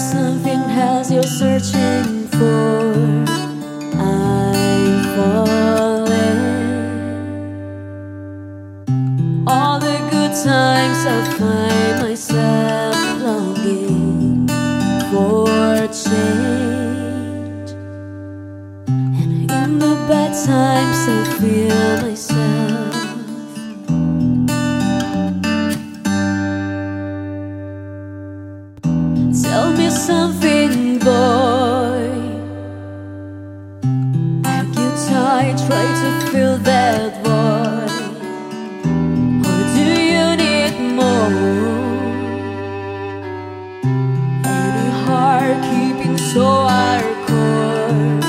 something else you're searching for. I'm falling. All the good times I find myself longing for change, and in the bad times I feel myself. Tell something, boy. You tired? Try to fill that void. Or do you need more? Any heart keeping so hardcore?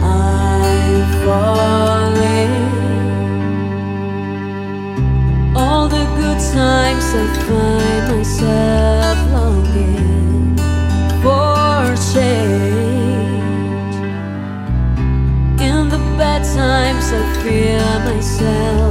I'm falling. All the good times I find myself fear myself.